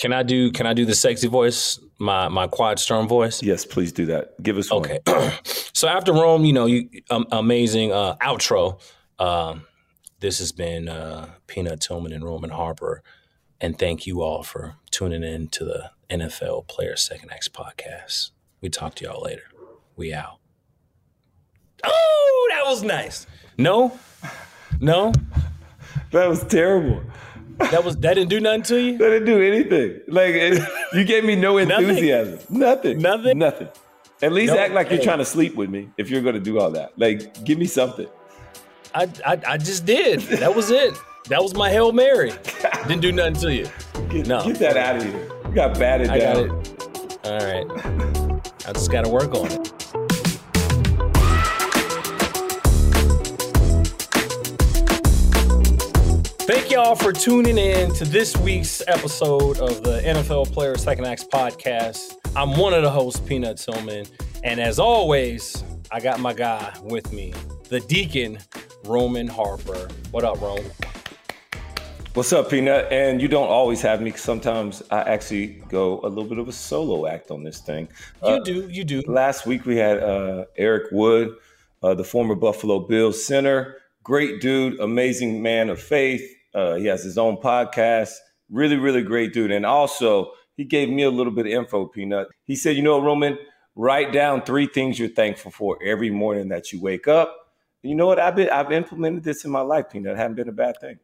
Can I do can I do the sexy voice, my my Quiet Storm voice? Yes, please do that. Give us okay. so after Rome, you know, you um, amazing uh, outro. Um, this has been uh, Peanut Tillman and Roman Harper, and thank you all for tuning in to the NFL Player Second Acts podcast. We talk to y'all later. We out. Oh, that was nice. No, no, that was terrible. That was that didn't do nothing to you. That didn't do anything. Like it, you gave me no enthusiasm. Nothing. Nothing. Nothing. At least act like you're trying to sleep with me if you're going to do all that. Like, give me something. I, I, I just did. That was it. That was my hail mary. Didn't do nothing to you. Get, no, get that out of here. You got batted I down. Got it. All right. I just got to work on it. Thank y'all for tuning in to this week's episode of the NFL Player Second Acts podcast. I'm one of the hosts, Peanut Tillman. And as always, I got my guy with me, the Deacon, Roman Harper. What up, Roman? What's up, Peanut? And you don't always have me. Sometimes I actually go a little bit of a solo act on this thing. You uh, do, you do. Last week we had uh, Eric Wood, uh, the former Buffalo Bills center. Great dude, amazing man of faith uh, he has his own podcast. Really, really great dude. And also, he gave me a little bit of info, Peanut. He said, you know, Roman, write down three things you're thankful for every morning that you wake up. You know what? I've been I've implemented this in my life, Peanut. It hasn't been a bad thing.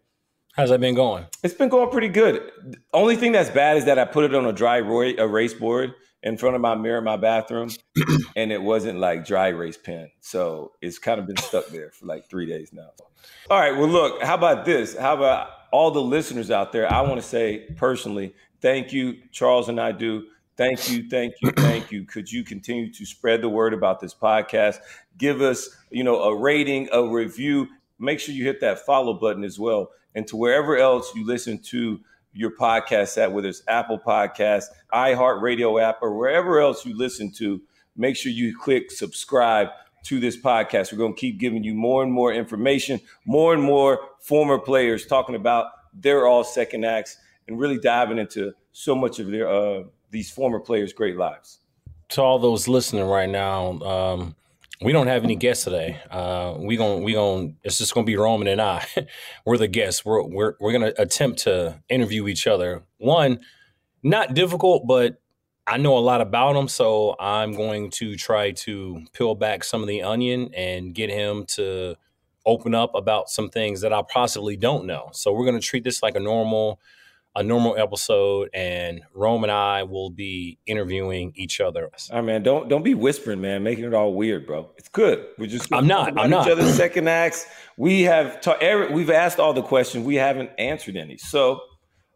How's that been going? It's been going pretty good. The only thing that's bad is that I put it on a dry erase board in front of my mirror in my bathroom, and it wasn't like dry erase pen. So it's kind of been stuck there for like three days now. All right. Well, look, how about this? How about all the listeners out there? I want to say personally, thank you, Charles and I do. Thank you, thank you, thank you. Could you continue to spread the word about this podcast? Give us, you know, a rating, a review. Make sure you hit that follow button as well. And to wherever else you listen to your podcast at, whether it's Apple Podcasts, iHeartRadio app, or wherever else you listen to, make sure you click subscribe to this podcast. We're going to keep giving you more and more information, more and more former players talking about their all second acts and really diving into so much of their uh, these former players' great lives. To all those listening right now, um, we don't have any guests today. Uh, we going we going it's just gonna be Roman and I. we're the guests. We're we're we're gonna attempt to interview each other. One, not difficult, but I know a lot about him, so I'm going to try to peel back some of the onion and get him to open up about some things that I possibly don't know. So we're to treat this like a normal a normal episode and Rome and I will be interviewing each other. All right, man, don't don't be whispering, man, making it all weird, bro. It's good. We're just I'm not. I'm not. Each other's second acts. We have ta- every, we've asked all the questions. We haven't answered any. So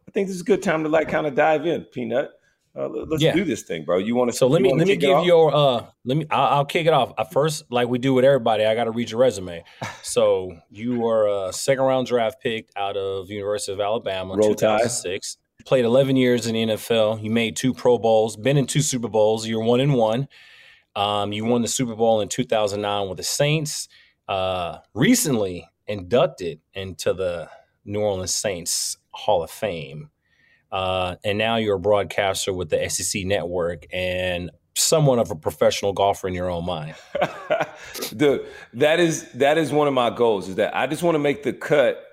I think this is a good time to like kind of dive in, Peanut. Uh, let's yeah. do this thing, bro. You want to? So let me let me give your uh let me I'll, I'll kick it off. Uh, first, like we do with everybody, I got to read your resume. So you were a second round draft pick out of University of Alabama, Roll 2006. Tide. Played 11 years in the NFL. You made two Pro Bowls, been in two Super Bowls. You're one and one. Um, you won the Super Bowl in 2009 with the Saints. Uh, recently inducted into the New Orleans Saints Hall of Fame. Uh, and now you're a broadcaster with the SEC network and somewhat of a professional golfer in your own mind. Dude, that is that is one of my goals is that I just want to make the cut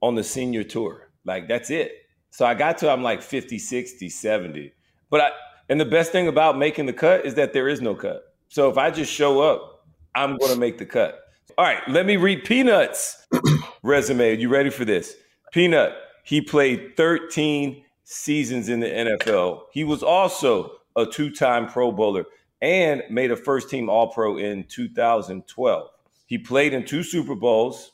on the senior tour. Like that's it. So I got to I'm like 50, 60, 70. But I and the best thing about making the cut is that there is no cut. So if I just show up, I'm going to make the cut. All right, let me read Peanuts resume. Are You ready for this? Peanut, he played 13 seasons in the NFL. He was also a two time Pro Bowler and made a first team All Pro in 2012. He played in two Super Bowls.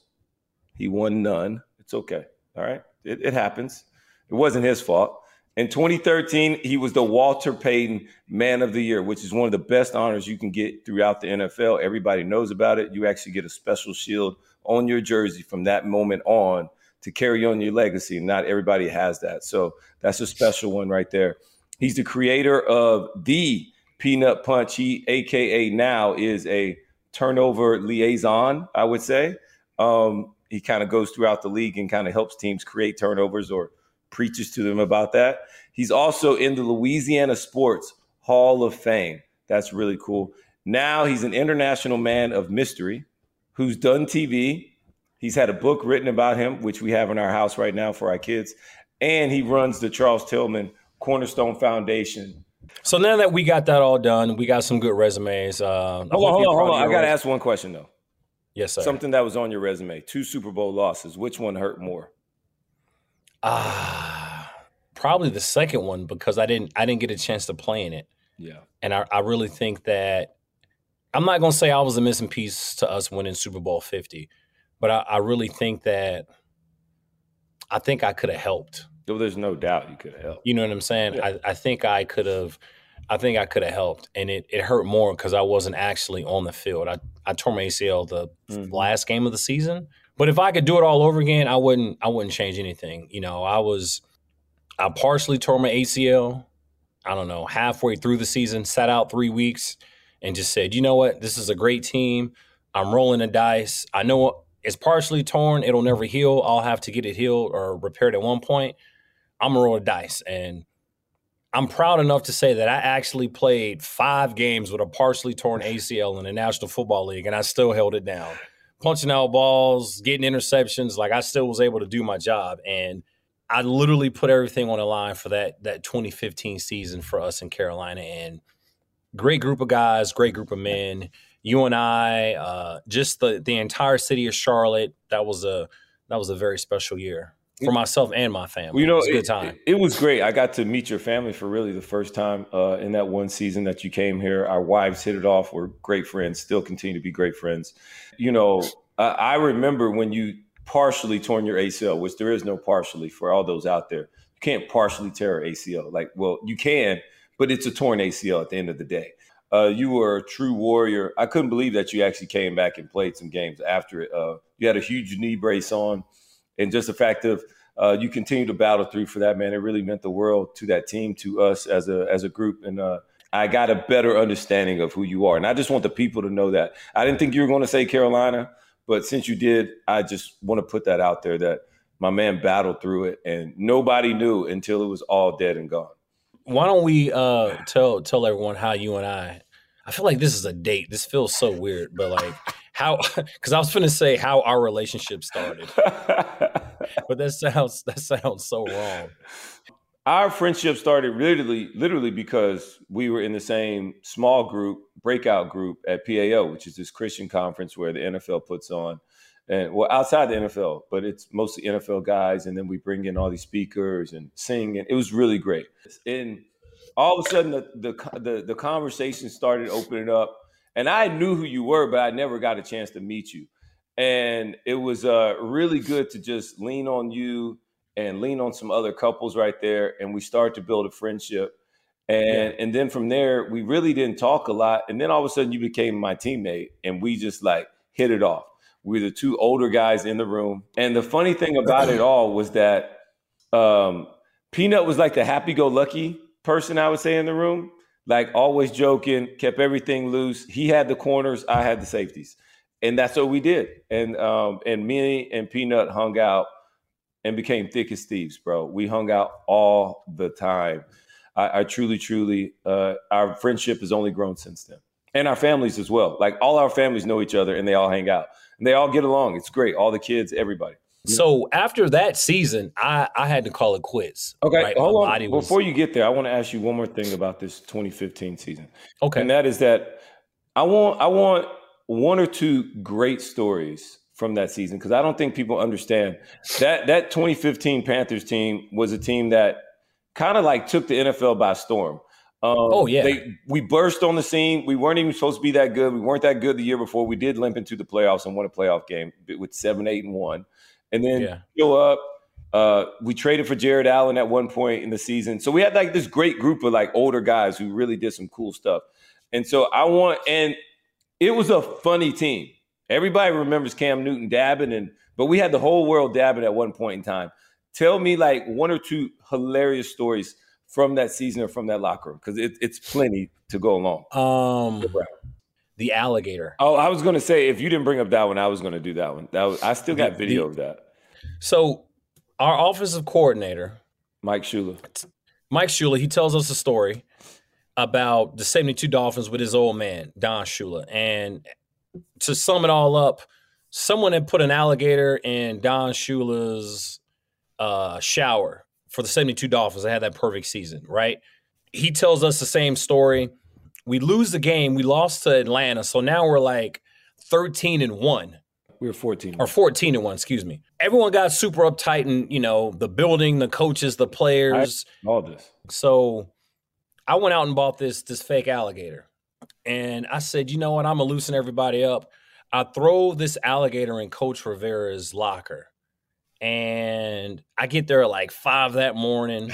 He won none. It's okay. All right. It, it happens. It wasn't his fault. In 2013, he was the Walter Payton Man of the Year, which is one of the best honors you can get throughout the NFL. Everybody knows about it. You actually get a special shield on your jersey from that moment on to carry on your legacy. Not everybody has that. So that's a special one right there. He's the creator of the Peanut Punch. He, AKA now, is a turnover liaison, I would say. Um, he kind of goes throughout the league and kind of helps teams create turnovers or preaches to them about that. He's also in the Louisiana Sports Hall of Fame. That's really cool. Now he's an international man of mystery who's done TV, He's had a book written about him, which we have in our house right now for our kids. And he runs the Charles Tillman Cornerstone Foundation. So now that we got that all done, we got some good resumes. Uh, hold on, hold on, hold on. I got to ask one question though. Yes, sir. Something that was on your resume: two Super Bowl losses. Which one hurt more? Ah, uh, probably the second one because I didn't I didn't get a chance to play in it. Yeah, and I, I really think that I'm not gonna say I was a missing piece to us winning Super Bowl 50, but I, I really think that I think I could have helped. Well, there's no doubt you could have helped. You know what I'm saying? Yeah. I, I think I could have. I think I could have helped, and it, it hurt more because I wasn't actually on the field. I, I tore my ACL the mm-hmm. last game of the season, but if I could do it all over again, I wouldn't. I wouldn't change anything. You know, I was I partially tore my ACL. I don't know halfway through the season, sat out three weeks, and just said, you know what, this is a great team. I'm rolling the dice. I know it's partially torn. It'll never heal. I'll have to get it healed or repaired at one point. I'm gonna roll the dice, and I'm proud enough to say that I actually played five games with a partially torn ACL in the National Football League, and I still held it down, punching out balls, getting interceptions. Like I still was able to do my job, and I literally put everything on the line for that that 2015 season for us in Carolina. And great group of guys, great group of men you and I, uh, just the the entire city of Charlotte. That was a that was a very special year for myself and my family. You know, it was a good time. It, it, was great. I got to meet your family for really the first time uh, in that one season that you came here. Our wives hit it off. We're great friends. Still continue to be great friends. You know, I, I remember when you partially torn your ACL, which there is no partially for all those out there. You can't partially tear ACL. Like, well, you can, but it's a torn ACL at the end of the day. Uh, you were a true warrior. I couldn't believe that you actually came back and played some games after it. Uh, you had a huge knee brace on, and just the fact of uh, you continue to battle through for that man. It really meant the world to that team, to us as a as a group, and uh, I got a better understanding of who you are. And I just want the people to know that. I didn't think you were going to say Carolina, but since you did, I just want to put that out there that my man battled through it, and nobody knew until it was all dead and gone why don't we uh tell tell everyone how you and I I feel like this is a date. This feels so weird, but like how because I was gonna say how our relationship started. but that sounds that sounds so wrong. our friendship started literally, literally because we were in the same small group, breakout group at PAO, which is this Christian conference where the NFL puts on, and well, outside the NFL, but it's mostly NFL guys, and then we bring in all these speakers and sing, and it was really great. And all of a sudden, the the the, the conversation started opening up, and I knew who you were, but I never got a chance to meet you, and it was uh, really good to just lean on you and lean on some other couples right there, and we started to build a friendship. And yeah. and then from there, we really didn't talk a lot. And then all of a sudden, you became my teammate, and we just like hit it off. We were the two older guys in the room. And the funny thing about it all was that um, Peanut was like the happy-go-lucky person I would say in the room, like always joking, kept everything loose. He had the corners, I had the safeties, and that's what we did. And um, and me and Peanut hung out and became thick as thieves, bro. We hung out all the time. I, I truly, truly, uh, our friendship has only grown since then, and our families as well. Like all our families know each other, and they all hang out, and they all get along. It's great. All the kids, everybody. So after that season, I, I had to call it quits. Okay, right? hold My on. Was... Before you get there, I want to ask you one more thing about this 2015 season. Okay, and that is that I want I want one or two great stories from that season because I don't think people understand that that 2015 Panthers team was a team that kind of like took the NFL by storm. Um, oh yeah, they, we burst on the scene. We weren't even supposed to be that good. We weren't that good the year before. We did limp into the playoffs and won a playoff game with seven, eight, and one, and then yeah. go up. Uh, we traded for Jared Allen at one point in the season, so we had like this great group of like older guys who really did some cool stuff. And so I want, and it was a funny team. Everybody remembers Cam Newton dabbing, and but we had the whole world dabbing at one point in time. Tell me like one or two hilarious stories from that season or from that locker room because it, it's plenty to go along. Um, the alligator. Oh, I was going to say if you didn't bring up that one, I was going to do that one. That was, I still got the, video the, of that. So, our offensive coordinator, Mike Shula, Mike Shula, he tells us a story about the 72 Dolphins with his old man, Don Shula. And to sum it all up, someone had put an alligator in Don Shula's uh, shower for the 72 Dolphins. They had that perfect season, right? He tells us the same story. We lose the game. We lost to Atlanta. So now we're like 13 and 1. We were 14. Or 14 and 1, excuse me. Everyone got super uptight and, you know, the building, the coaches, the players. all this. So I went out and bought this this fake alligator. And I said, you know what? I'm gonna loosen everybody up. I throw this alligator in Coach Rivera's locker. And I get there at like five that morning.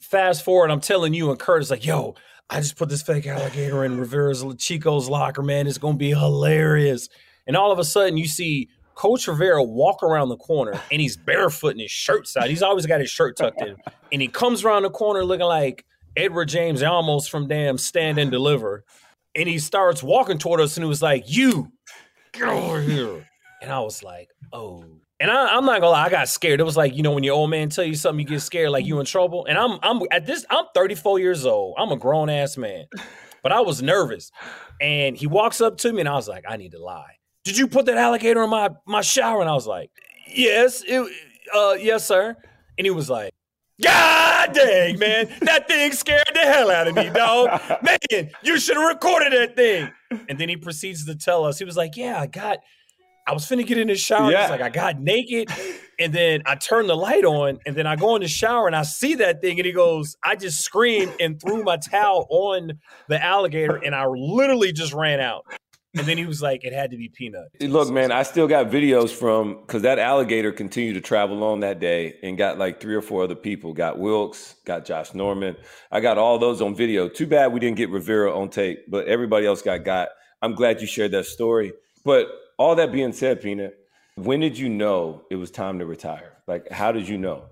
Fast forward, I'm telling you, and Curtis like, yo, I just put this fake alligator in Rivera's Chico's locker, man. It's gonna be hilarious. And all of a sudden, you see Coach Rivera walk around the corner and he's barefoot and his shirt's out. He's always got his shirt tucked in. And he comes around the corner looking like Edward James Olmos from damn Stand and Deliver and he starts walking toward us and he was like, You get over here. And I was like, Oh. And I, am not gonna lie, I got scared. It was like, you know, when your old man tell you something, you get scared, like you in trouble. And I'm I'm at this, I'm 34 years old. I'm a grown ass man. But I was nervous. And he walks up to me and I was like, I need to lie. Did you put that alligator in my my shower? And I was like, Yes, it, uh, yes, sir. And he was like, God dang, man. That thing scared the hell out of me, dog. Man, you should have recorded that thing. And then he proceeds to tell us, he was like, Yeah, I got, I was finna get in the shower. Yeah. He's like, I got naked. And then I turn the light on. And then I go in the shower and I see that thing. And he goes, I just screamed and threw my towel on the alligator. And I literally just ran out. And then he was like, it had to be Peanut. Look, man, I still got videos from because that alligator continued to travel on that day and got like three or four other people. Got Wilks, got Josh Norman. I got all those on video. Too bad we didn't get Rivera on tape, but everybody else got got. I'm glad you shared that story. But all that being said, Peanut, when did you know it was time to retire? Like, how did you know?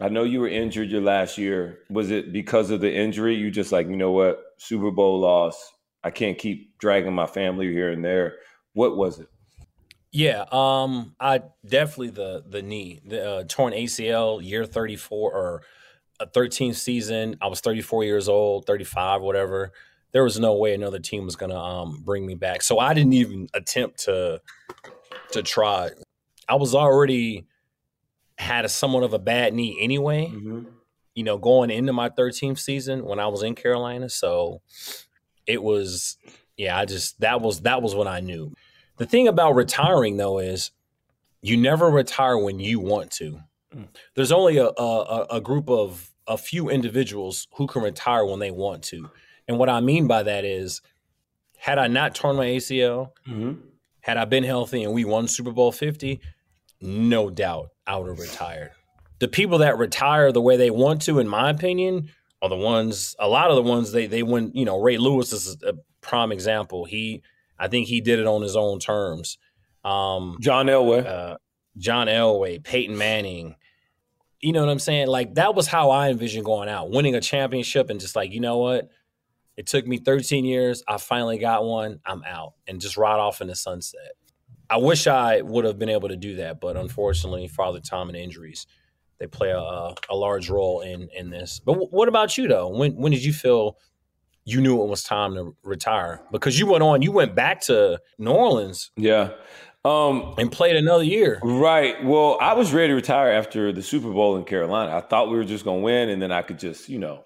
I know you were injured your last year. Was it because of the injury? You just like, you know what, Super Bowl loss, I can't keep dragging my family here and there. What was it? Yeah, um, I definitely the the knee, the uh, torn ACL, year thirty four or a thirteenth season. I was thirty four years old, thirty five, whatever. There was no way another team was gonna um, bring me back, so I didn't even attempt to to try. I was already had a somewhat of a bad knee anyway. Mm-hmm you know, going into my 13th season when I was in Carolina. So it was, yeah, I just that was that was what I knew. The thing about retiring though is you never retire when you want to. Mm. There's only a, a, a group of a few individuals who can retire when they want to. And what I mean by that is, had I not torn my ACL, mm-hmm. had I been healthy and we won Super Bowl 50, no doubt I would have retired. The people that retire the way they want to, in my opinion, are the ones, a lot of the ones they, they went, you know, Ray Lewis is a prime example. He, I think he did it on his own terms. Um, John Elway. Uh, John Elway, Peyton Manning, you know what I'm saying? Like that was how I envisioned going out, winning a championship and just like, you know what? It took me 13 years. I finally got one. I'm out and just ride off in the sunset. I wish I would have been able to do that, but unfortunately, Father Time and injuries, they play a, a large role in in this. But w- what about you though? When when did you feel you knew it was time to retire? Because you went on, you went back to New Orleans. Yeah. Um, and played another year. Right. Well, I was ready to retire after the Super Bowl in Carolina. I thought we were just going to win, and then I could just, you know,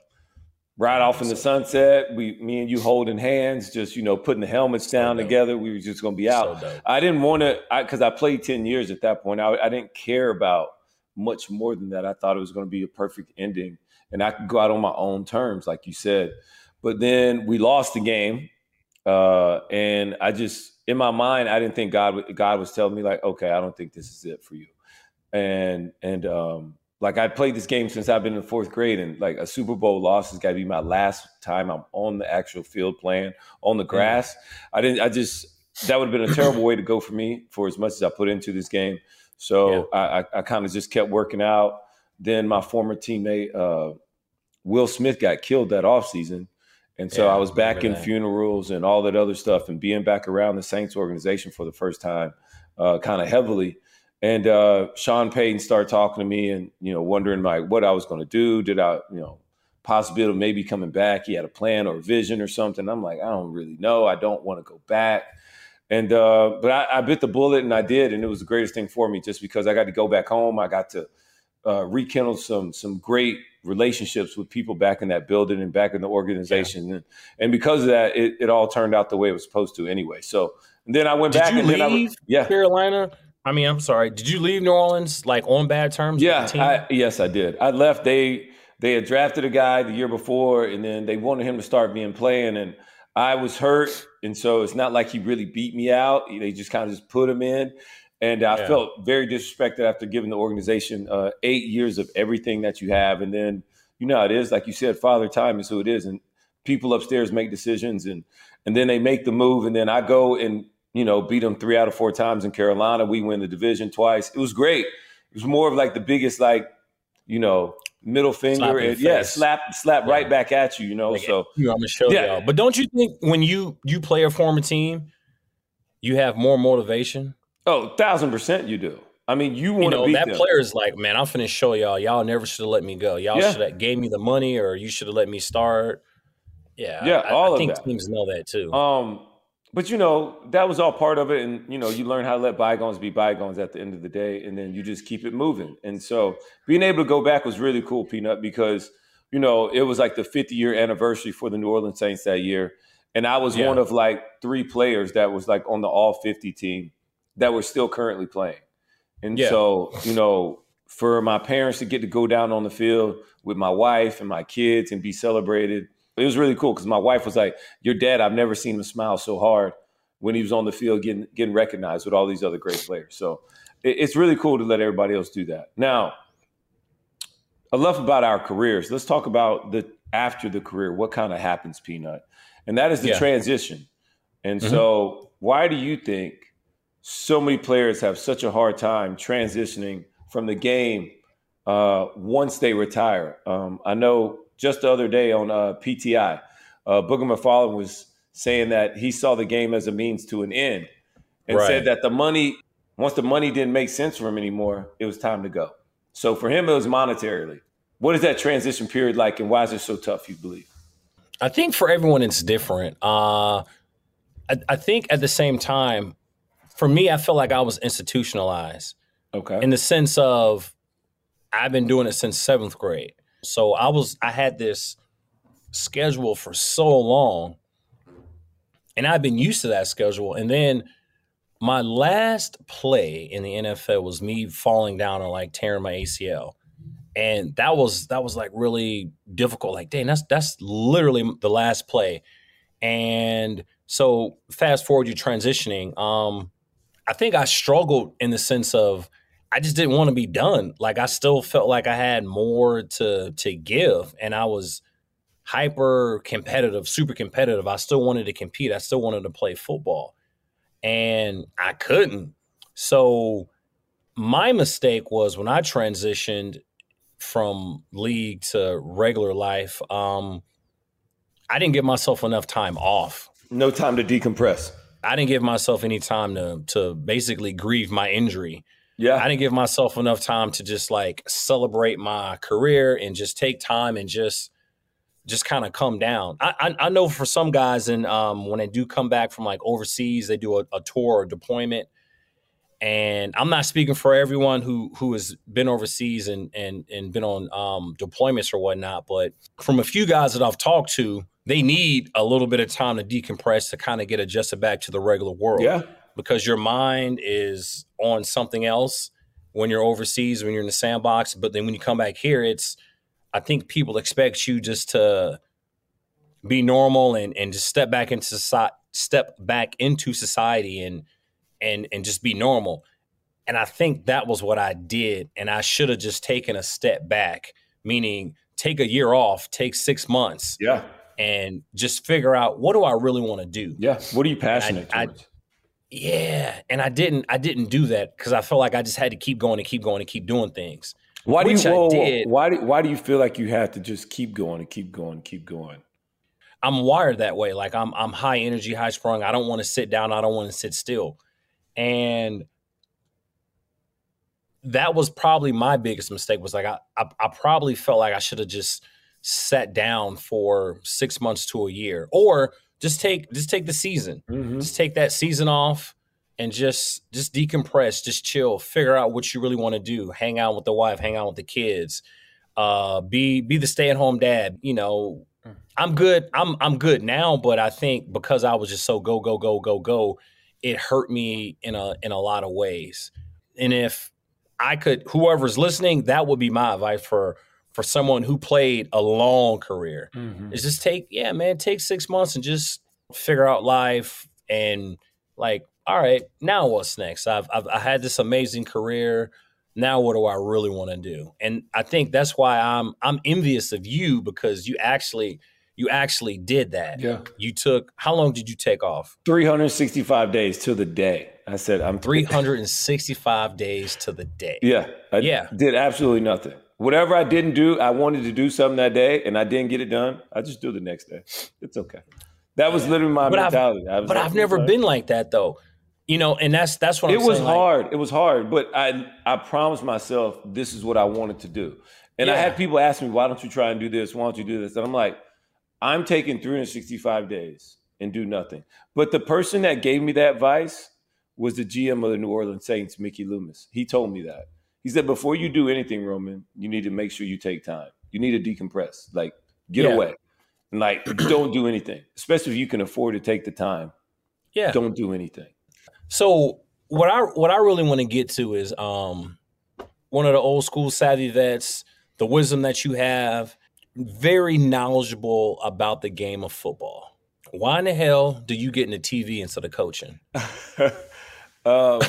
ride off in the sunset. We, me and you holding hands, just you know, putting the helmets down so together. We were just going to be out. So I didn't want to, because I, I, played ten years at that point. I, I didn't care about much more than that. I thought it was going to be a perfect ending, and I could go out on my own terms, like you said. But then we lost the game, uh, and I just in my mind, I didn't think God God was telling me like, okay, I don't think this is it for you. And and um, like I played this game since I've been in fourth grade, and like a Super Bowl loss has got to be my last time I'm on the actual field playing on the grass. I didn't. I just that would have been a terrible way to go for me for as much as I put into this game. So yeah. I, I, I kind of just kept working out. Then my former teammate uh, Will Smith got killed that offseason. And so yeah, I was back in that. funerals and all that other stuff and being back around the Saints organization for the first time, uh, kind of heavily. And uh, Sean Payton started talking to me and, you know, wondering like what I was going to do. Did I, you know, possibility of maybe coming back? He had a plan or a vision or something. I'm like, I don't really know. I don't want to go back. And, uh, but I, I bit the bullet and I did. And it was the greatest thing for me just because I got to go back home. I got to uh, rekindle some, some great relationships with people back in that building and back in the organization. Yeah. And, and because of that, it, it all turned out the way it was supposed to anyway. So then I went Did back you and leave then I, yeah. Carolina. I mean, I'm sorry. Did you leave New Orleans like on bad terms? Yeah, I, yes, I did. I left. They they had drafted a guy the year before, and then they wanted him to start being playing, and I was hurt, and so it's not like he really beat me out. They just kind of just put him in, and I yeah. felt very disrespected after giving the organization uh, eight years of everything that you have. And then, you know how it is. Like you said, father time is who it is. And people upstairs make decisions and, and then they make the move. And then I go and, you know, beat them three out of four times in Carolina. We win the division twice. It was great. It was more of like the biggest, like, you know, middle finger and yeah, slap slap yeah. right back at you, you know. Like, so I'm gonna show yeah. y'all. But don't you think when you you play a former team, you have more motivation Oh, thousand percent, you do. I mean, you want to you know, that them. player is like, man, I'm finna show y'all. Y'all never should have let me go. Y'all yeah. should have gave me the money, or you should have let me start. Yeah, yeah, I, all I, I think that. teams know that too. Um, but you know, that was all part of it, and you know, you learn how to let bygones be bygones at the end of the day, and then you just keep it moving. And so, being able to go back was really cool, Peanut, because you know it was like the 50 year anniversary for the New Orleans Saints that year, and I was yeah. one of like three players that was like on the All 50 team that were still currently playing. And yeah. so, you know, for my parents to get to go down on the field with my wife and my kids and be celebrated, it was really cool because my wife was like, "Your dad, I've never seen him smile so hard when he was on the field getting getting recognized with all these other great players." So it, it's really cool to let everybody else do that. Now, enough about our careers. Let's talk about the after the career. What kind of happens, Peanut? And that is the yeah. transition. And mm-hmm. so, why do you think so many players have such a hard time transitioning from the game uh, once they retire. Um, I know just the other day on uh, PTI, uh, Booger McFarland was saying that he saw the game as a means to an end and right. said that the money, once the money didn't make sense for him anymore, it was time to go. So for him, it was monetarily. What is that transition period like, and why is it so tough, you believe? I think for everyone, it's different. Uh, I, I think at the same time, for me, I feel like I was institutionalized. Okay. In the sense of I've been doing it since seventh grade. So I was I had this schedule for so long and I've been used to that schedule. And then my last play in the NFL was me falling down and like tearing my ACL. And that was that was like really difficult. Like, dang, that's that's literally the last play. And so fast forward you transitioning. Um, I think I struggled in the sense of I just didn't want to be done. Like I still felt like I had more to to give, and I was hyper competitive, super competitive. I still wanted to compete. I still wanted to play football, and I couldn't. So my mistake was when I transitioned from league to regular life. Um, I didn't give myself enough time off. No time to decompress. I didn't give myself any time to to basically grieve my injury. Yeah. I didn't give myself enough time to just like celebrate my career and just take time and just just kind of come down. I, I, I know for some guys, and um, when they do come back from like overseas, they do a, a tour or deployment. And I'm not speaking for everyone who who has been overseas and and and been on um, deployments or whatnot, but from a few guys that I've talked to, they need a little bit of time to decompress to kind of get adjusted back to the regular world. Yeah. Because your mind is on something else when you're overseas, when you're in the sandbox. But then when you come back here, it's I think people expect you just to be normal and and just step back into society, step back into society and and and just be normal. And I think that was what I did, and I should have just taken a step back, meaning take a year off, take six months, Yeah. and just figure out what do I really want to do. Yeah. What are you passionate I- towards? Yeah, and I didn't I didn't do that because I felt like I just had to keep going and keep going and keep doing things. why do you whoa, why do why do you feel like you have to just keep going and keep going and keep going? I'm wired that way. Like I'm I'm high energy, high sprung. I don't want to sit down. I don't want to sit still. And that was probably my biggest mistake was like I I, I probably felt like I should have just sat down for six months to a year. Or just take just take the season. Mhm. Just take that season off and just just decompress, just chill, figure out what you really want to do. Hang out with the wife, hang out with the kids. Uh be be the stay-at-home dad, you know, I'm good. I'm I'm good now, but I think because I was just so go go go go go, it hurt me in a in a lot of ways. And if I could, whoever's listening, that would be my advice for for someone who played a long career. Mhm. Is just take yeah, man, take six months and just figure out life and like, all right, now what's next? I've I've I had this amazing career. Now what do I really want to do? And I think that's why I'm I'm envious of you because you actually you actually did that. Yeah. You took how long did you take off? 365 days to the day. I said I'm 365 days to the day. Yeah. I Yeah. did absolutely nothing. Whatever I didn't do, I wanted to do something that day and I didn't get it done. I just do the next day. It's okay. That was literally my But mentality. I was But like, I've never been like that though. You know, and that's that's what it I'm was saying, like- hard. it was hard, but I I promised myself this is what I wanted to do. And I had people ask me, "Why don't you try and do this? Why don't you do this?" And I'm like, "I'm taking 365 days and do nothing." But the person that gave me that advice was the GM of the New Orleans Saints, Mickey Loomis. He told me that. He said, "Before you do anything, Roman, you need to make sure you take time. You need to decompress. Like, get Yeah. away." And like, don't do anything, especially if you can afford to take the time. Yeah. Don't do anything. So what I what I really want to get to is um one of the old school savvy vets, the wisdom that you have, very knowledgeable about the game of football. Why in the hell do you get into TV instead of coaching? um,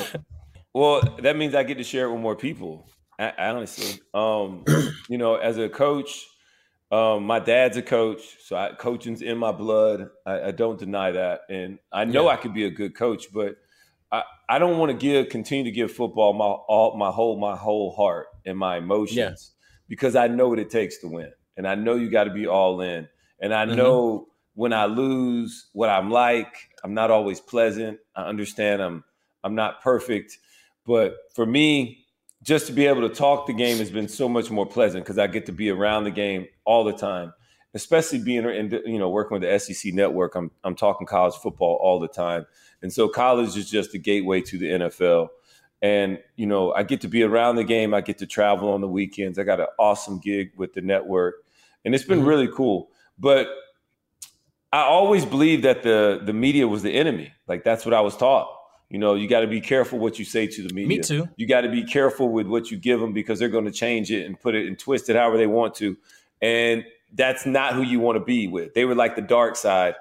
well, that means I get to share it with more people. I, honestly, um, you know, as a coach, um, my dad's a coach, so I, coaching's in my blood. I, I don't deny that, and I know Yeah. I could be a good coach, but I, I don't want to give continue to give football my all my whole my whole heart and my emotions because I know what it takes to win, and I know you got to be all in, and I Mhm. know when I lose what I'm like. I'm not always pleasant. I understand I'm I'm not perfect, but for me, just to be able to talk the game has been so much more pleasant because I get to be around the game all the time. Especially being in, you know, working with the SEC network, I'm I'm talking college football all the time, and so college is just the gateway to the NFL. And you know, I get to be around the game. I get to travel on the weekends. I got an awesome gig with the network, and it's been mm-hmm. really cool. But I always believed that the the media was the enemy. Like that's what I was taught. You know, you got to be careful what you say to the media. Me too. You got to be careful with what you give them because they're going to change it and put it and twist it however they want to. And that's not who you want to be with. They were like the dark side.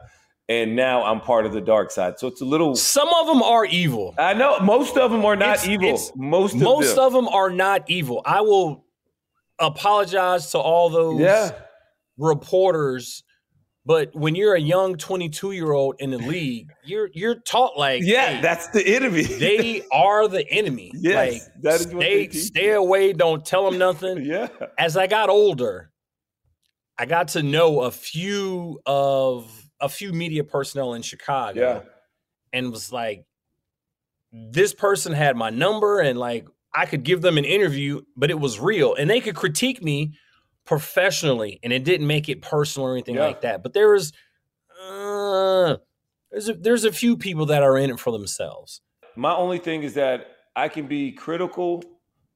And now I'm part of the dark side. So it's a little. Some of them are evil. I know. Most of them are not it's, evil. It's, most of most them. of them are not evil. I will apologize to all those yeah. reporters but when you're a young 22 year old in the league, you're you're taught like, yeah, hey, that's the enemy. they are the enemy. Yes, like, that is stay, stay away. Don't tell them nothing. yeah. As I got older, I got to know a few of a few media personnel in Chicago. Yeah. And was like, this person had my number and like I could give them an interview, but it was real. And they could critique me professionally, and it didn't make it personal or anything yeah. like that. But there was uh, there's a, there's a few people that are in it for themselves. My only thing is that I can be critical,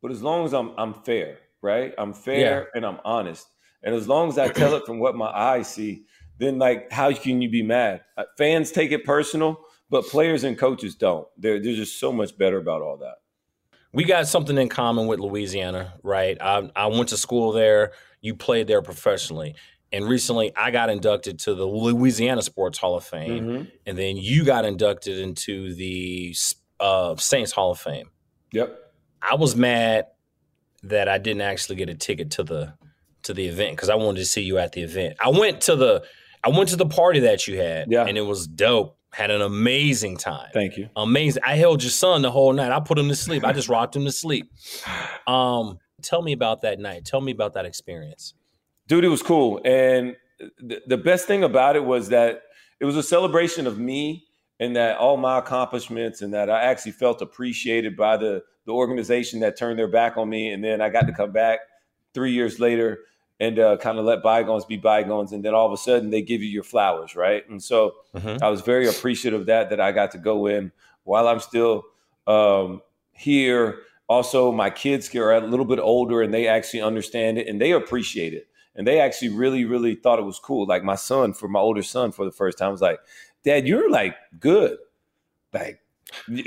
but as long as I'm I'm fair, right? I'm fair yeah. and I'm honest, and as long as I tell it from what my eyes see, then like how can you be mad? Uh, fans take it personal, but players and coaches don't. They're they're just so much better about all that we got something in common with Louisiana, right? I, I went to school there you played there professionally. And recently, I got inducted to the Louisiana Sports Hall of Fame, mm-hmm. and then you got inducted into the uh, Saints Hall of Fame. Yep. I was mad that I didn't actually get a ticket to the to the event because I wanted to see you at the event. I went to the I went to the party that you had, yeah. and it was dope. Had an amazing time. Thank you. Amazing. I held your son the whole night. I put him to sleep. I just rocked him to sleep. Um, Tell me about that night. Tell me about that experience. Dude, it was cool. And th- the best thing about it was that it was a celebration of me and that all my accomplishments and that I actually felt appreciated by the the organization that turned their back on me. And then I got to come back three years later and uh, kind of let bygones be bygones. And then all of a sudden they give you your flowers, right? And so mm-hmm. I was very appreciative of that, that I got to go in while I'm still um, here also my kids are a little bit older and they actually understand it and they appreciate it. And they actually really really thought it was cool. Like my son for my older son for the first time was like dad you're like good. Like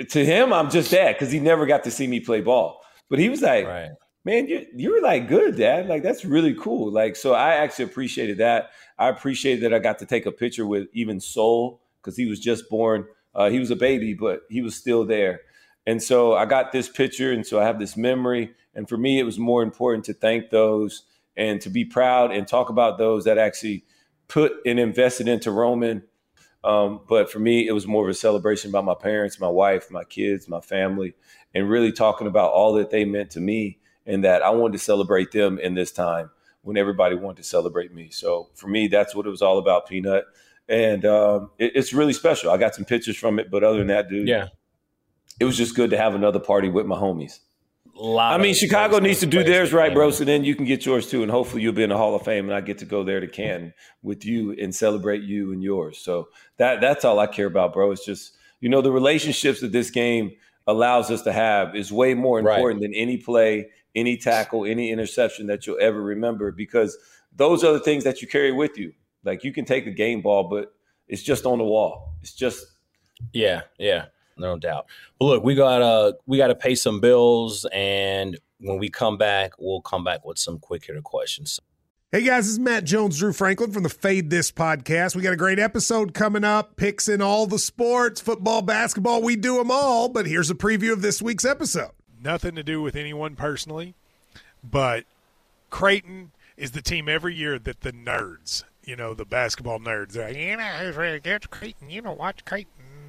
to him i'm just dad because he never got to see me play ball. But he was like right. man you, you're like good dad. Like that's really cool. Like so i actually appreciated that. I appreciated that i got to take a picture with even soul because he was just born uh, he was a baby but he was still there and so I got this picture, and so I have this memory. And for me, it was more important to thank those and to be proud and talk about those that actually put and invested into Roman. Um, but for me, it was more of a celebration about my parents, my wife, my kids, my family, and really talking about all that they meant to me and that I wanted to celebrate them in this time when everybody wanted to celebrate me. So for me, that's what it was all about, Peanut. And um, it, it's really special. I got some pictures from it, but other than that, dude, yeah, it was just good to have another party with my homies. I mean, Chicago needs to do theirs right, bro. So then you can get yours too, and hopefully you'll be in the Hall of Fame, and I get to go there to Canton with you and celebrate you and yours. So that that's all I care about, bro. It's just you know the relationships that this game allows us to have is way more important right. than any play, any tackle, any interception that you'll ever remember because those are the things that you carry with you. Like you can take a game ball, but it's just on the wall. It's just yeah, yeah no doubt. But look, we gotta we gotta pay some bills, and when we come back, we'll come back with some quick hitter questions. Hey guys, this is Matt Jones, Drew Franklin from the Fade This podcast. We got a great episode coming up, picks in all the sports, football, basketball, we do them all. But here's a preview of this week's episode. Nothing to do with anyone personally, but Creighton is the team every year that the nerds, you know, the basketball nerds, are like, you know, who's really against Creighton? You know, watch Creighton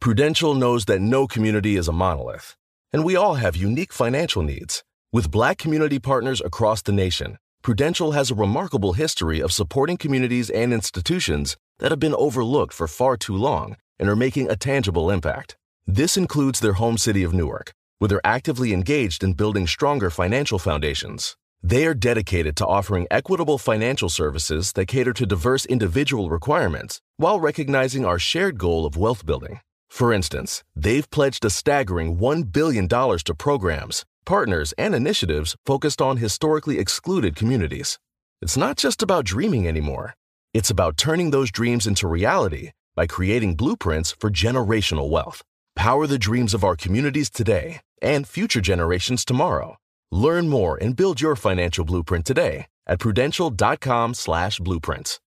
Prudential knows that no community is a monolith, and we all have unique financial needs. With black community partners across the nation, Prudential has a remarkable history of supporting communities and institutions that have been overlooked for far too long and are making a tangible impact. This includes their home city of Newark, where they're actively engaged in building stronger financial foundations. They are dedicated to offering equitable financial services that cater to diverse individual requirements while recognizing our shared goal of wealth building. For instance, they've pledged a staggering $1 billion to programs, partners, and initiatives focused on historically excluded communities. It's not just about dreaming anymore, it's about turning those dreams into reality by creating blueprints for generational wealth. Power the dreams of our communities today and future generations tomorrow. Learn more and build your financial blueprint today at prudential.com slash blueprints.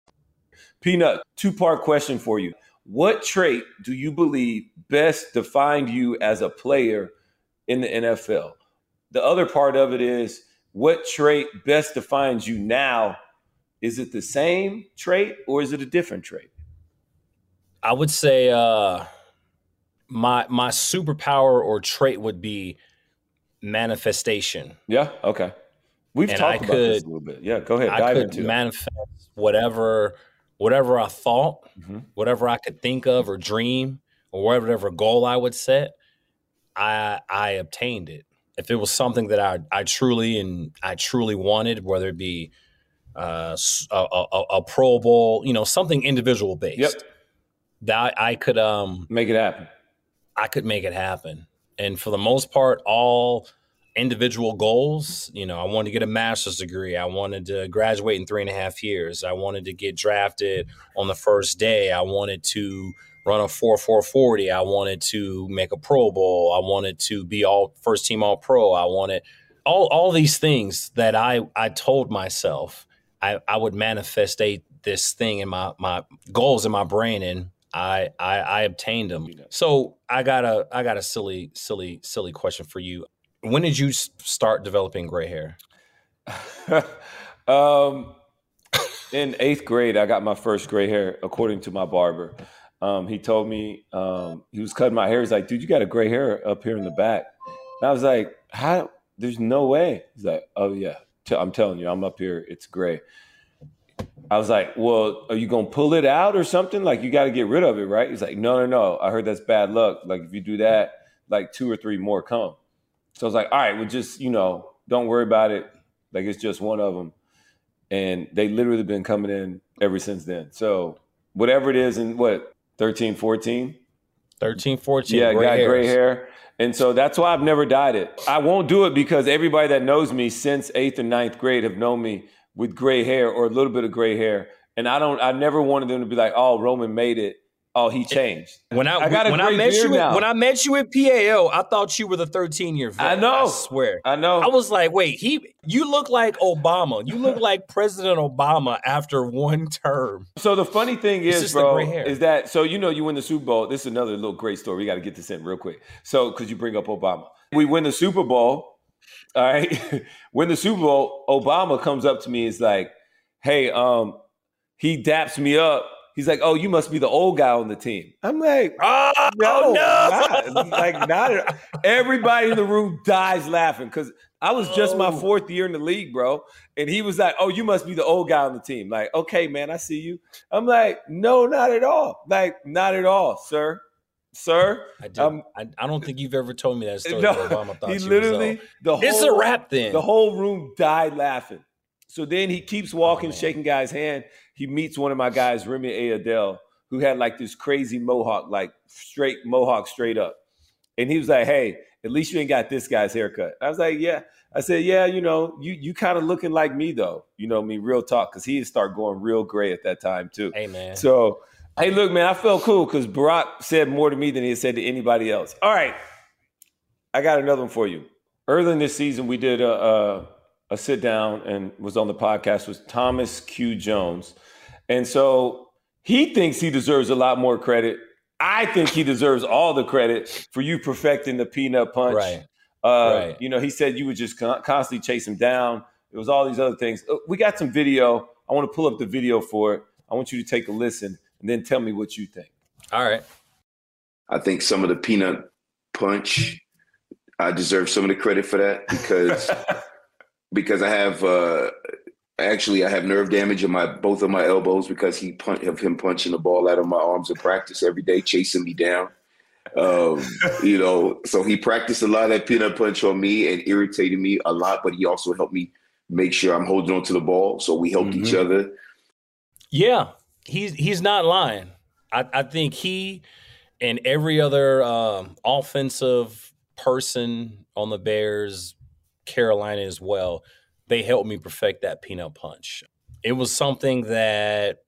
Peanut, two part question for you. What trait do you believe best defined you as a player in the NFL? The other part of it is what trait best defines you now? Is it the same trait or is it a different trait? I would say uh, my my superpower or trait would be manifestation. Yeah. Okay. We've And talked I about this a little bit. Yeah. Go ahead. I could into it. manifest whatever whatever I thought, Mhm. whatever I could think of or dream, or whatever goal I would set. I I obtained it. If it was something that I I truly and I truly wanted, whether it be uh, a- a- a Pro Bowl, you know, something individual based, Yep. that I could um Make it happen. I could make it happen. And for the most part, all individual goals, you know, I wanted to get a master's degree. I wanted to graduate in three and a half years. I wanted to get drafted on the first day. I wanted to run a 4 440. I wanted to make a Pro Bowl. I wanted to be all first team all pro. I wanted all all these things that I I told myself I, I would manifestate this thing in my my goals in my brain and I, I I obtained them. So I got a I got a silly silly silly question for you. When did you start developing gray hair? um, in eighth grade, I got my first gray hair, according to my barber. Um, he told me um, he was cutting my hair. He's like, "Dude, you got a gray hair up here in the back." And I was like, "How? There's no way." He's like, "Oh yeah, I'm telling you, I'm up here. It's gray." I was like, "Well, are you gonna pull it out or something? Like you got to get rid of it, right?" He's like, "No, no, no. I heard that's bad luck. Like if you do that, like two or three more come." So I was like, "All right, well, just you know, don't worry about it. Like it's just one of them." And they literally been coming in ever since then. So whatever it is, in what 13, 14, 13, 14. yeah, gray got hairs. gray hair. And so that's why I've never dyed it. I won't do it because everybody that knows me since eighth and ninth grade have known me with gray hair or a little bit of gray hair. and I don't. I never wanted them to be like, "Oh, Roman made it." Oh, he eh, changed. When I, I when I met you at, when I met you at PAO, I thought you were the 13 year vet. I know. I swear. I know. I was like, wait, he you look like Obama. You look like President Obama after one term. So the funny thing is, bro, is that so you know you win the Super Bowl. This is another little great story. We got to get this in real quick. So because you bring up Obama, we win the Super Bowl. All right, win the Super Bowl. Obama comes up to me. Is like, hey, um, he daps me up He's like, "Oh, you must be the old guy on the team." I'm like, "Oh no, no. Not. like not." Everybody in the room dies laughing because I was just my oh. fourth year in the league, bro. And he was like, "Oh, you must be the old guy on the team." Like, okay, man, I see you. I'm like, "No, not at all. Like, not at all, sir." Sir, I. Um, I, I, don't think you've ever told me that story. No, Obama thought he literally the whole, it's a rap thing. The whole room died laughing. So then he keeps walking, oh, shaking guy's hand, he meets one of my guys, Remi Ayodele, who had like this crazy mohawk, like straight mohawk straight up. And he was like, Hey, at least you ain't got this guy's haircut. I was like, Yeah. I said, Yeah, you know, you you kind of looking like me though. You know, I mean, real talk, because he had started going real gray at that time too. Hey man. So hey, look, man, I felt cool because Barack said more to me than he had said to anybody else. All right. I got another one for you. Earlier in this season, we did a, a, a sit down and was on the podcast with Thomas Q. Jones. And so he thinks he deserves a lot more credit. I think he deserves all the credit for you perfecting the peanut punch. Right. Uh, right. You know, he said you would just con- constantly chase him down. It was all these other things. Uh, we got some video. I want to pull up the video for it. I want you to take a listen and then tell me what you think. All right. I think some of the peanut punch, I deserve some of the credit for that because because I have uh, actually I have nerve damage in my both of my elbows because he punch of him punching the ball out of my arms in practice every day, chasing me down. Um, you know, so he practiced a lot of that peanut punch on me and irritated me a lot, but he also helped me make sure I'm holding on to the ball. So we helped mm-hmm. each other. Yeah, he's he's not lying. I, I think he and every other um, offensive person on the Bears, Carolina as well they helped me perfect that peanut punch. It was something that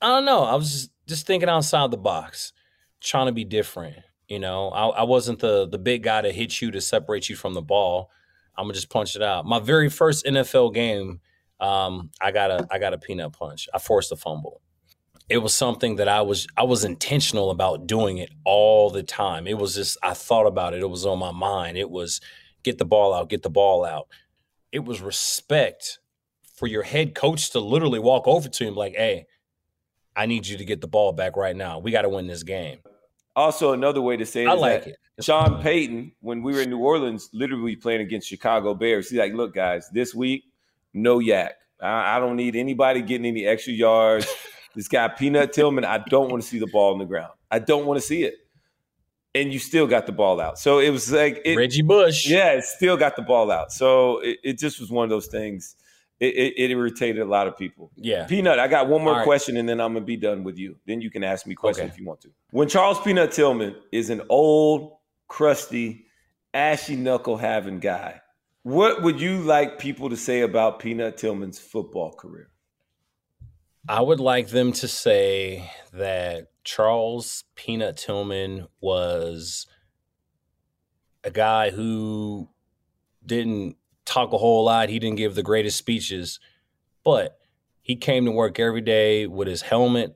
I don't know. I was just, just thinking outside the box, trying to be different. You know, I, I wasn't the the big guy to hit you to separate you from the ball. I'm gonna just punch it out. My very first NFL game, um, I got a I got a peanut punch. I forced a fumble. It was something that I was I was intentional about doing it all the time. It was just I thought about it. It was on my mind. It was get the ball out, get the ball out it was respect for your head coach to literally walk over to him like, "Hey, I need you to get the ball back right now. We got to win this game." Also, another way to say it I like it. Sean Payton, when we were in New Orleans, literally playing against Chicago Bears, he's like, "Look, guys, this week, no YAC. I, I don't need anybody getting any extra yards. this guy Peanut Tillman, I don't want to see the ball on the ground. I don't want to see it." and you still got the ball out. So it was like it, Reggie Bush. Yeah, it still got the ball out. So it, it just was one of those things. It, it, it, irritated a lot of people. Yeah. Peanut, I got one more question and then I'm gonna be done with you. Then you can ask me questions okay. if you want to. When Charles Peanut Tillman is an old, crusty, ashy knuckle having guy, what would you like people to say about Peanut Tillman's football career? I would like them to say that Charles Peanut Tillman was a guy who didn't talk a whole lot. He didn't give the greatest speeches, but he came to work every day with his helmet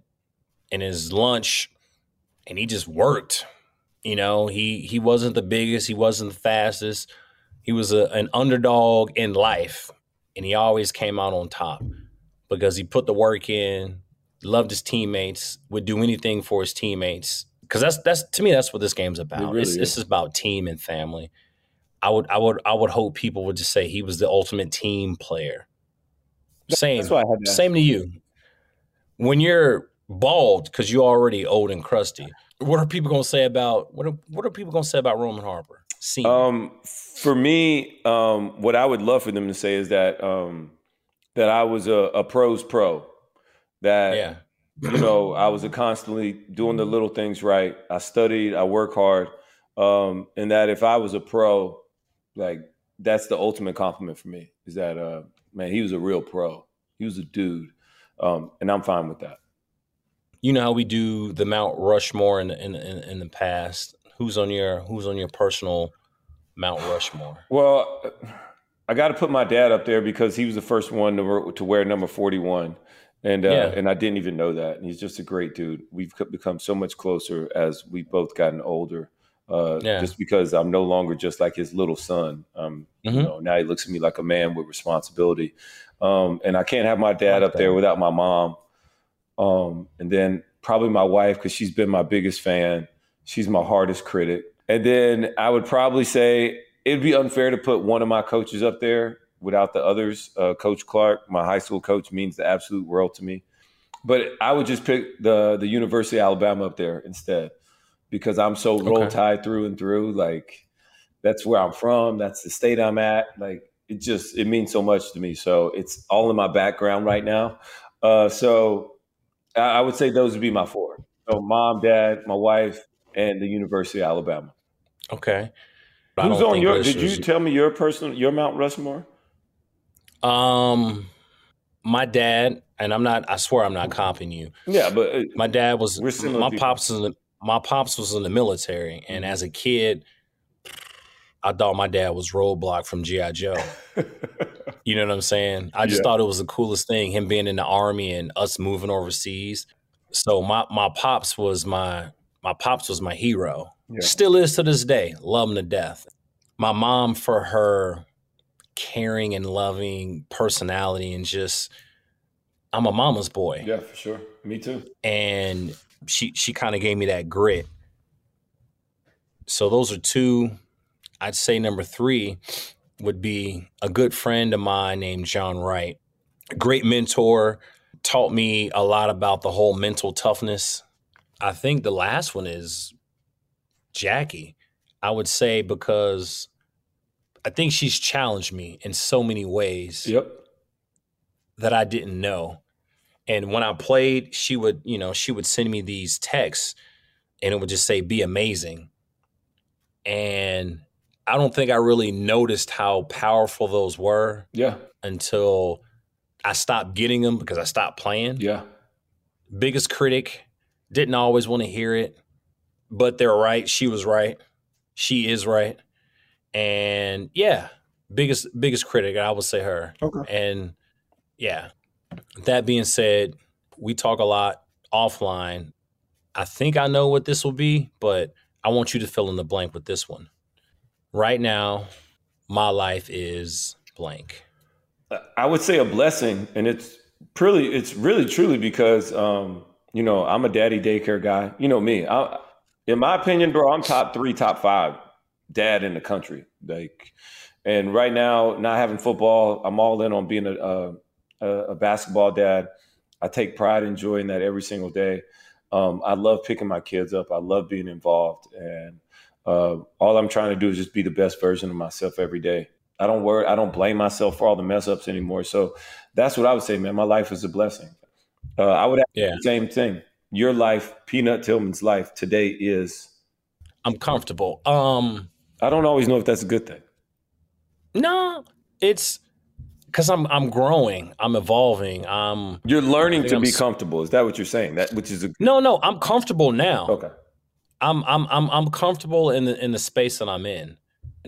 and his lunch, and he just worked. You know, he he wasn't the biggest, he wasn't the fastest. He was a, an underdog in life, and he always came out on top because he put the work in loved his teammates, would do anything for his teammates. Because that's that's to me that's what this game's about. Really is. This is about team and family. I would I would I would hope people would just say he was the ultimate team player. Same, same to you. When you're bald because you're already old and crusty, what are people to say about what are, what are people going to say about Roman Harper? Um, for me, um, what I would love for them to say is that um, that I was a, a pros pro that yeah. you know I was constantly doing the little things right. I studied, I work hard, um, and that if I was a pro, like that's the ultimate compliment for me. Is that uh, man, he was a real pro. He was a dude. um, and I'm fine with that. You know how we do the Mount Rushmore in in in, in the past. Who's on your Who's on your personal Mount Rushmore? Well, I got to put my dad up there because he was the first one to, to wear number 41. And uh, Yeah. and I didn't even know that. And he's just a great dude. We've become so much closer as we've both gotten older. Uh, Yeah. Just because I'm no longer just like his little son. Um, You Mhm. know, now he looks at me like a man with responsibility. Um, and I can't have my dad Like up there without my mom. Um, and then probably my wife because she's been my biggest fan. She's my hardest critic. And then I would probably say it'd be unfair to put one of my coaches up there without the others. Uh, coach Clark, my high school coach, means the absolute world to me. But I would just pick the the University of Alabama up there instead because I'm so Roll Tide through and through. Like that's where I'm from. That's the state I'm at. Like it just it means so much to me. So it's all in my background right now. Uh, so I, I would say those would be my four. So mom, dad, my wife, and the University of Alabama. Okay. I Who's on your? Did you tell me your personal your Mount Rushmore? Um, my dad, and I'm not. I swear I'm not copying you. Yeah, but uh, My dad was We're similar my people. pops was in the, my pops was in the military, and as a kid, I thought my dad was Roadblock from GI Joe. You know what I'm saying? I just Yeah. thought it was the coolest thing, him being in the army and us moving overseas. So my my pops was my my pops was my hero. Yeah. Still is to this day. Love him to death. My mom for her caring and loving personality and just I'm a mama's boy yeah, for sure. Me too. and she she kind of gave me that grit. So those are two. I'd say number three would be a good friend of mine named John Wright, a great mentor, taught me a lot about the whole mental toughness. I think the last one is Jackie. I would say because I think she's challenged me in so many ways Yep. that I didn't know. And when I played, she would, you know, she would send me these texts and it would just say, be amazing. And I don't think I really noticed how powerful those were Yeah. until I stopped getting them because I stopped playing. Yeah. Biggest critic, didn't always want to hear it, but they're right. She was right. She is right. And yeah, biggest biggest critic, I would say her. Okay. And yeah, that being said, we talk a lot offline. I think I know what this will be, but I want you to fill in the blank with this one. Right now, my life is blank. I would say a blessing, and it's really, it's really truly because um, you know I'm a daddy daycare guy. You know me. I, in my opinion, bro, I'm top three, top five dad in the country. Like, and right now, not having football, I'm all in on being a, a, a basketball dad. I take pride in joy in that every single day. Um, I love picking my kids up. I love being involved, and uh, all I'm trying to do is just be the best version of myself every day. I don't worry. I don't blame myself for all the mess ups anymore. So that's what I would say, man. My life is a blessing. Uh, I would ask Yeah. the same thing. Your life, Peanut Tillman's life today is. I'm comfortable. Um, I don't always know if that's a good thing. no, it's because I'm I'm growing, I'm evolving. I'm You're learning to I'm be comfortable. Is that what you're saying? That which is a no, no, I'm comfortable now. okay. I'm I'm I'm I'm comfortable in the in the space that I'm in.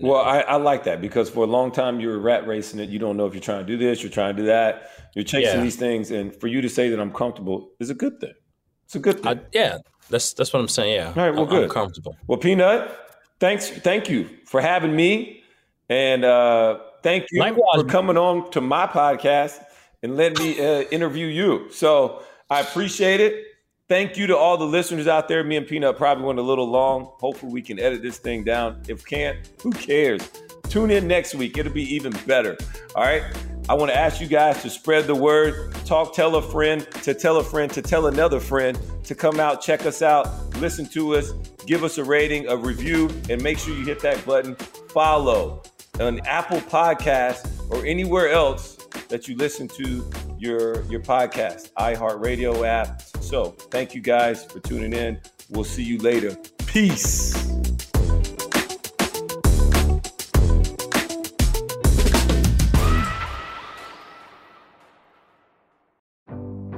Well, I, I like that because for a long time you were rat racing it. You don't know if you're trying to do this, you're trying to do that. You're chasing Yeah. these things, and for you to say that I'm comfortable is a good thing. It's a good thing. I, yeah, that's that's what I'm saying. Yeah, All right, well, I'm, I'm good. comfortable. Well, Peanut, thanks, thank you for having me, and uh, thank you Likewise. for coming on to my podcast and letting me uh, interview you. So I appreciate it. Thank you to all the listeners out there. Me and Peanut probably went a little long. Hopefully, we can edit this thing down. If can't, who cares? Tune in next week. It'll be even better. All right. I want to ask you guys to spread the word. Talk, tell a friend, to tell a friend, to tell another friend to come out, check us out, listen to us, give us a rating, a review, and make sure you hit that button. Follow on Apple Podcasts or anywhere else that you listen to your your podcast, iHeartRadio app. So thank you guys for tuning in. We'll see you later. Peace.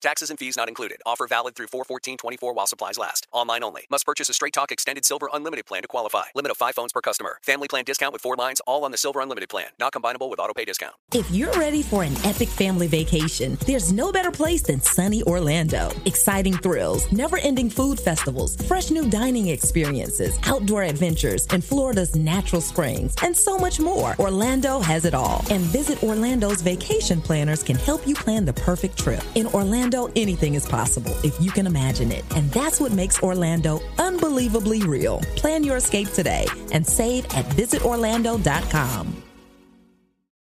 Taxes and fees not included. Offer valid through 41424 while supplies last. Online only. Must purchase a Straight Talk Extended Silver Unlimited plan to qualify. Limit of 5 phones per customer. Family plan discount with 4 lines all on the Silver Unlimited plan. Not combinable with auto pay discount. If you're ready for an epic family vacation, there's no better place than sunny Orlando. Exciting thrills, never-ending food festivals, fresh new dining experiences, outdoor adventures, and Florida's natural springs, and so much more. Orlando has it all. And Visit Orlando's vacation planners can help you plan the perfect trip. In Orlando, anything is possible if you can imagine it. And that's what makes Orlando unbelievably real. Plan your escape today and save at visitorlando.com.